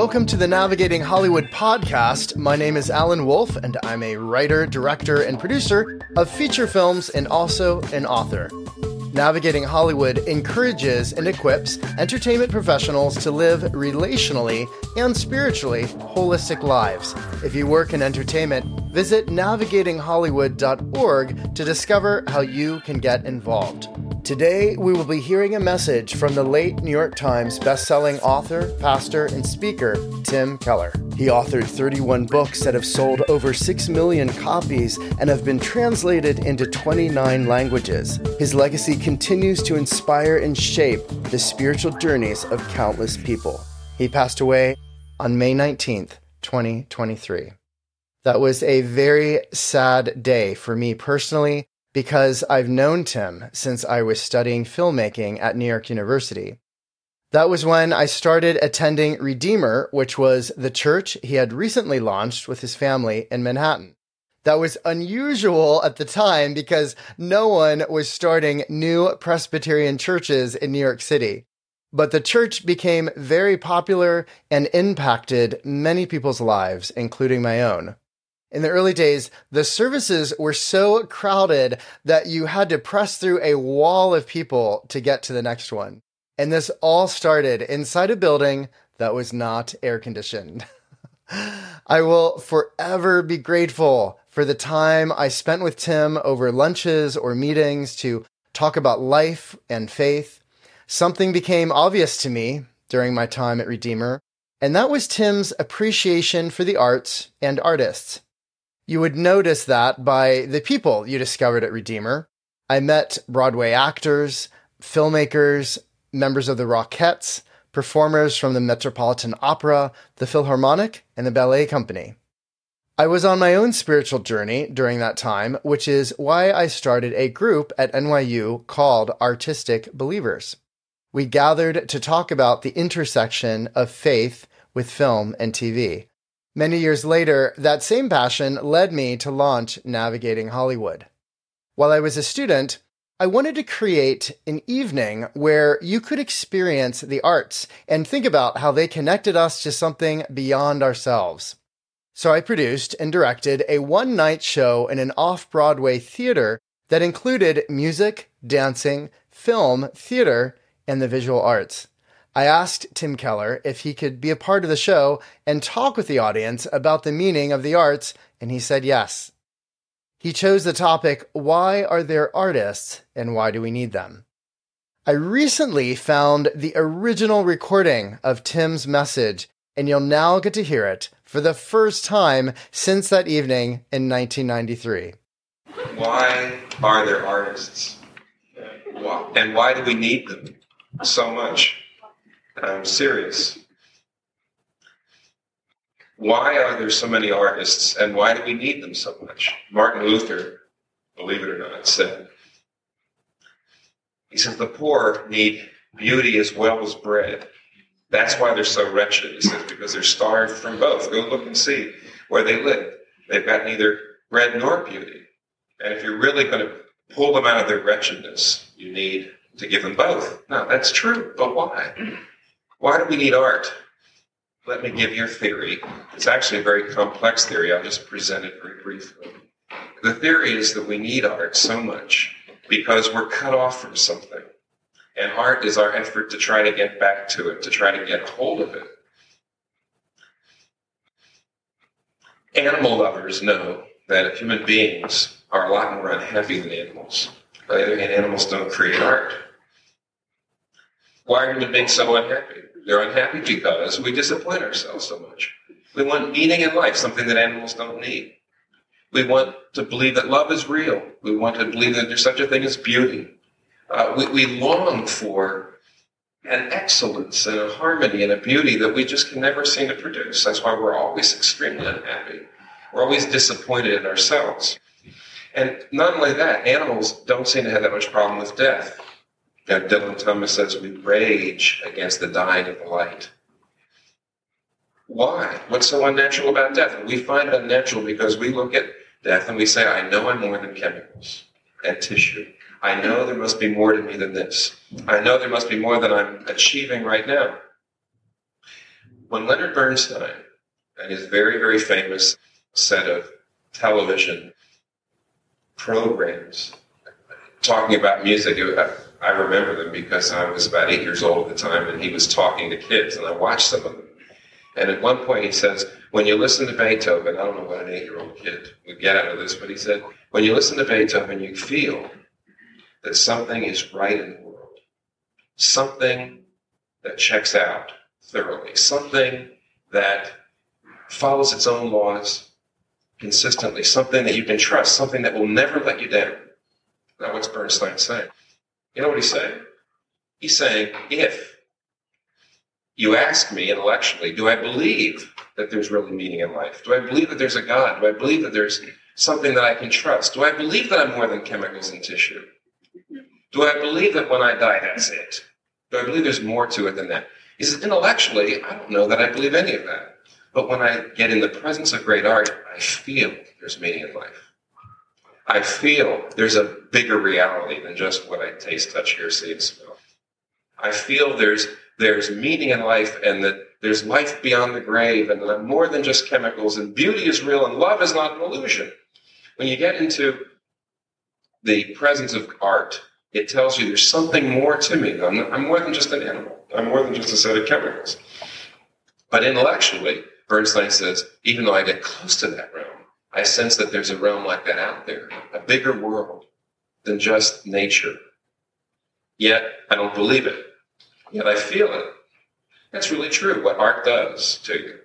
Welcome to the Navigating Hollywood podcast. My name is Allen Wolf, and I'm a writer, director, and producer of feature films and also an author. Navigating Hollywood encourages and equips entertainment professionals to live relationally and spiritually holistic lives. If you work in entertainment, visit navigatinghollywood.org to discover how you can get involved. Today, we will be hearing a message from the late New York Times bestselling author, pastor, and speaker, Tim Keller. He authored 31 books that have sold over 6 million copies and have been translated into 29 languages. His legacy continues to inspire and shape the spiritual journeys of countless people. He passed away on May 19th, 2023. That was a very sad day for me personally because I've known Tim since I was studying filmmaking at New York University. That was when I started attending Redeemer, which was the church he had recently launched with his family in Manhattan. That was unusual at the time because no one was starting new Presbyterian churches in New York City. But the church became very popular and impacted many people's lives, including my own. In the early days, the services were so crowded that you had to press through a wall of people to get to the next one. And this all started inside a building that was not air conditioned. I will forever be grateful for the time I spent with Tim over lunches or meetings to talk about life and faith. Something became obvious to me during my time at Redeemer, and that was Tim's appreciation for the arts and artists. You would notice that by the people you discovered at Redeemer. I met Broadway actors, filmmakers, members of the Rockettes, performers from the Metropolitan Opera, the Philharmonic, and the Ballet Company. I was on my own spiritual journey during that time, which is why I started a group at NYU called Artistic Believers. We gathered to talk about the intersection of faith with film and TV. Many years later, that same passion led me to launch Navigating Hollywood. While I was a student, I wanted to create an evening where you could experience the arts and think about how they connected us to something beyond ourselves. So I produced and directed a one night show in an off Broadway theater that included music, dancing, film, theater, and the visual arts. I asked Tim Keller if he could be a part of the show and talk with the audience about the meaning of the arts, and he said yes. He chose the topic, Why are there artists and why do we need them? I recently found the original recording of Tim's message, and you'll now get to hear it for the first time since that evening in 1993. Why are there artists? And why do we need them so much? I'm serious. Why are there so many artists and why do we need them so much? Martin Luther, believe it or not, said, he said, the poor need beauty as well as bread. That's why they're so wretched, he says, because they're starved from both. Go look and see where they live. They've got neither bread nor beauty. And if you're really going to pull them out of their wretchedness, you need to give them both. Now, that's true, but why? Why do we need art? Let me give you a theory. It's actually a very complex theory. I'll just present it very briefly. The theory is that we need art so much because we're cut off from something. And art is our effort to try to get back to it, to try to get hold of it. Animal lovers know that human beings are a lot more unhappy than animals. On animals don't create art. Why are human beings so unhappy? They're unhappy because we disappoint ourselves so much. We want meaning in life, something that animals don't need. We want to believe that love is real. We want to believe that there's such a thing as beauty. Uh, we, we long for an excellence and a harmony and a beauty that we just can never seem to produce. That's why we're always extremely unhappy. We're always disappointed in ourselves. And not only that, animals don't seem to have that much problem with death. Now, Dylan Thomas says we rage against the dying of the light. Why? What's so unnatural about death? We find it unnatural because we look at death and we say, I know I'm more than chemicals and tissue. I know there must be more to me than this. I know there must be more than I'm achieving right now. When Leonard Bernstein and his very, very famous set of television programs talking about music, I remember them because I was about eight years old at the time and he was talking to kids and I watched some of them. And at one point he says, when you listen to Beethoven, I don't know what an eight year old kid would get out of this, but he said, when you listen to Beethoven, you feel that something is right in the world, something that checks out thoroughly, something that follows its own laws consistently, something that you can trust, something that will never let you down. Now, what's Bernstein saying? You know what he's saying? He's saying, if you ask me intellectually, do I believe that there's really meaning in life? Do I believe that there's a God? Do I believe that there's something that I can trust? Do I believe that I'm more than chemicals and tissue? Do I believe that when I die, that's it? Do I believe there's more to it than that? He says, intellectually, I don't know that I believe any of that. But when I get in the presence of great art, I feel there's meaning in life. I feel there's a bigger reality than just what I taste, touch, hear, see, and smell. I feel there's there's meaning in life and that there's life beyond the grave and that I'm more than just chemicals and beauty is real and love is not an illusion. When you get into the presence of art, it tells you there's something more to me. I'm, I'm more than just an animal. I'm more than just a set of chemicals. But intellectually, Bernstein says, even though I get close to that realm, I sense that there's a realm like that out there, a bigger world than just nature. Yet I don't believe it. Yet I feel it. That's really true, what art does to you.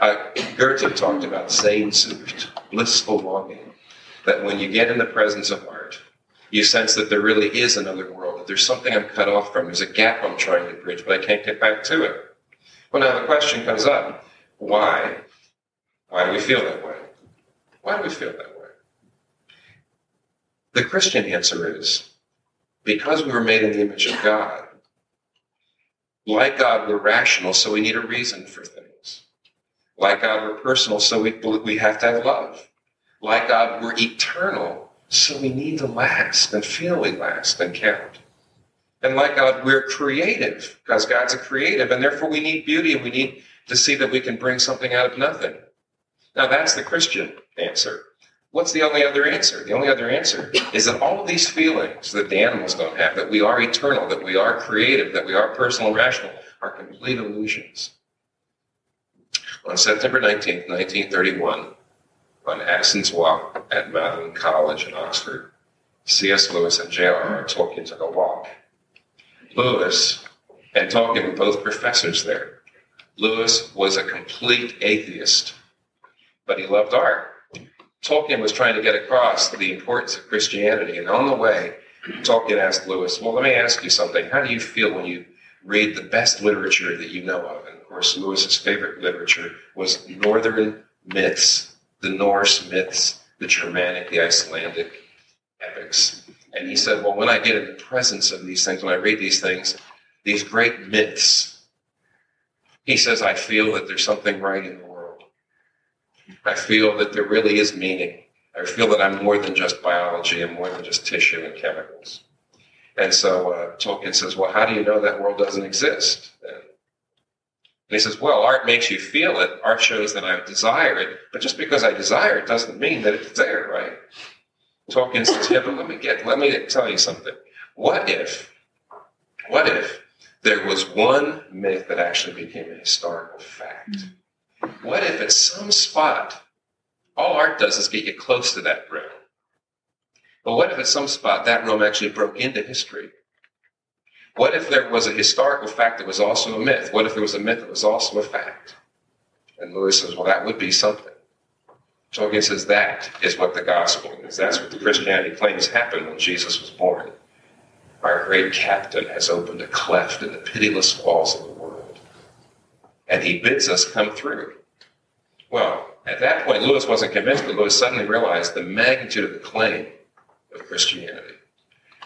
Uh, Goethe talked about Sehnsucht, blissful longing, that when you get in the presence of art, you sense that there really is another world, that there's something I'm cut off from, there's a gap I'm trying to bridge, but I can't get back to it. Well, now the question comes up why? Why do we feel that way? Why do we feel that way? The Christian answer is because we were made in the image of God, like God, we're rational, so we need a reason for things. Like God, we're personal, so we, we have to have love. Like God, we're eternal, so we need to last and feel we last and count. And like God, we're creative, because God's a creative, and therefore we need beauty and we need to see that we can bring something out of nothing. Now, that's the Christian answer. What's the only other answer? The only other answer is that all of these feelings that the animals don't have, that we are eternal, that we are creative, that we are personal and rational, are complete illusions. On September 19th, 1931, on Addison's Walk at Magdalen College in Oxford, C.S. Lewis and J.R.R. Tolkien took a walk. Lewis and Tolkien were both professors there. Lewis was a complete atheist, but he loved art. Tolkien was trying to get across the importance of Christianity, and on the way, Tolkien asked Lewis, Well, let me ask you something. How do you feel when you read the best literature that you know of? And of course, Lewis's favorite literature was Northern myths, the Norse myths, the Germanic, the Icelandic epics. And he said, Well, when I get in the presence of these things, when I read these things, these great myths, he says, I feel that there's something right in the. I feel that there really is meaning. I feel that I'm more than just biology, I'm more than just tissue and chemicals. And so uh, Tolkien says, Well, how do you know that world doesn't exist? And he says, Well, art makes you feel it. Art shows that I desire it. But just because I desire it doesn't mean that it's there, right? Tolkien says, Yeah, but let me get, let me tell you something. What if, what if there was one myth that actually became a historical fact. What if at some spot, all art does is get you close to that room? But what if at some spot that room actually broke into history? What if there was a historical fact that was also a myth? What if there was a myth that was also a fact? And Lewis says, well, that would be something. Tolkien says that is what the gospel is. That's what the Christianity claims happened when Jesus was born. Our great captain has opened a cleft in the pitiless walls of the world, and he bids us come through. Well, at that point, Lewis wasn't convinced, but Lewis suddenly realized the magnitude of the claim of Christianity.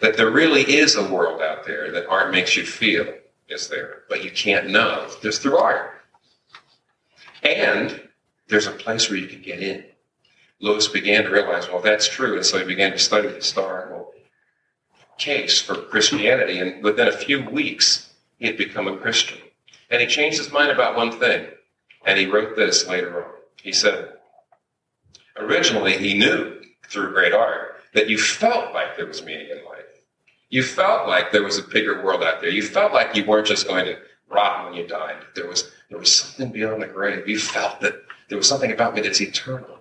That there really is a world out there that art makes you feel is there, but you can't know just through art. And there's a place where you can get in. Lewis began to realize, well, that's true, and so he began to study the historical case for Christianity, and within a few weeks, he had become a Christian. And he changed his mind about one thing. And he wrote this later on. He said, originally he knew through great art that you felt like there was meaning in life. You felt like there was a bigger world out there. You felt like you weren't just going to rot when you died. There was, there was something beyond the grave. You felt that there was something about me that's eternal.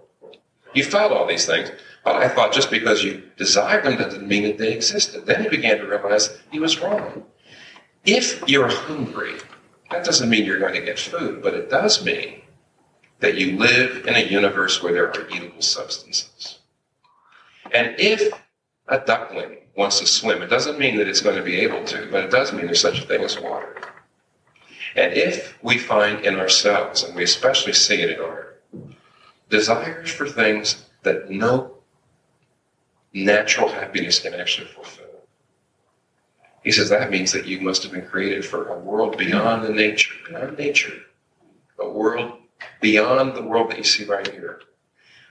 You felt all these things, but I thought just because you desired them doesn't mean that they existed. Then he began to realize he was wrong. If you're hungry, that doesn't mean you're going to get food, but it does mean that you live in a universe where there are eatable substances. And if a duckling wants to swim, it doesn't mean that it's going to be able to, but it does mean there's such a thing as water. And if we find in ourselves, and we especially see it in art, desires for things that no natural happiness can actually fulfill, he says that means that you must have been created for a world beyond the nature, beyond nature, a world beyond the world that you see right here.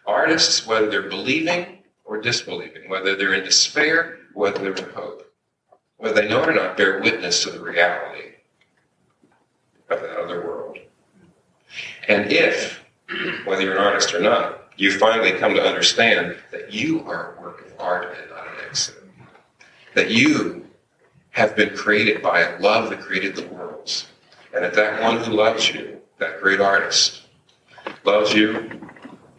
Artists, whether they're believing or disbelieving, whether they're in despair, whether they're in hope, whether they know it or not, bear witness to the reality of that other world. And if, whether you're an artist or not, you finally come to understand that you are a work of art and not an accident, that you have been created by a love that created the worlds, and that that one who loves you, that great artist, loves you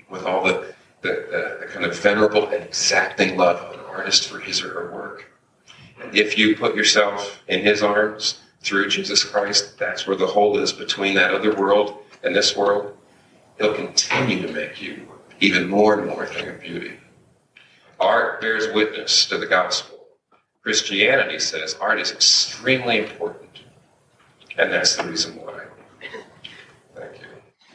with all the, the, the, the kind of venerable and exacting love of an artist for his or her work. And if you put yourself in his arms through Jesus Christ, that's where the hole is between that other world and this world. He'll continue to make you even more and more a thing of beauty. Art bears witness to the gospel. Christianity says art is extremely important. And that's the reason why. Thank you.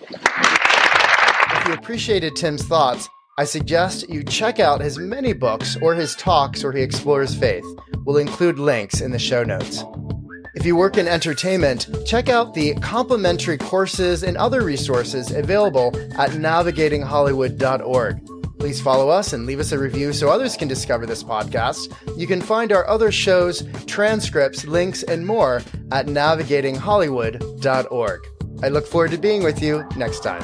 If you appreciated Tim's thoughts, I suggest you check out his many books or his talks where he explores faith. We'll include links in the show notes. If you work in entertainment, check out the complimentary courses and other resources available at navigatinghollywood.org. Please follow us and leave us a review so others can discover this podcast. You can find our other shows, transcripts, links, and more at navigatinghollywood.org. I look forward to being with you next time.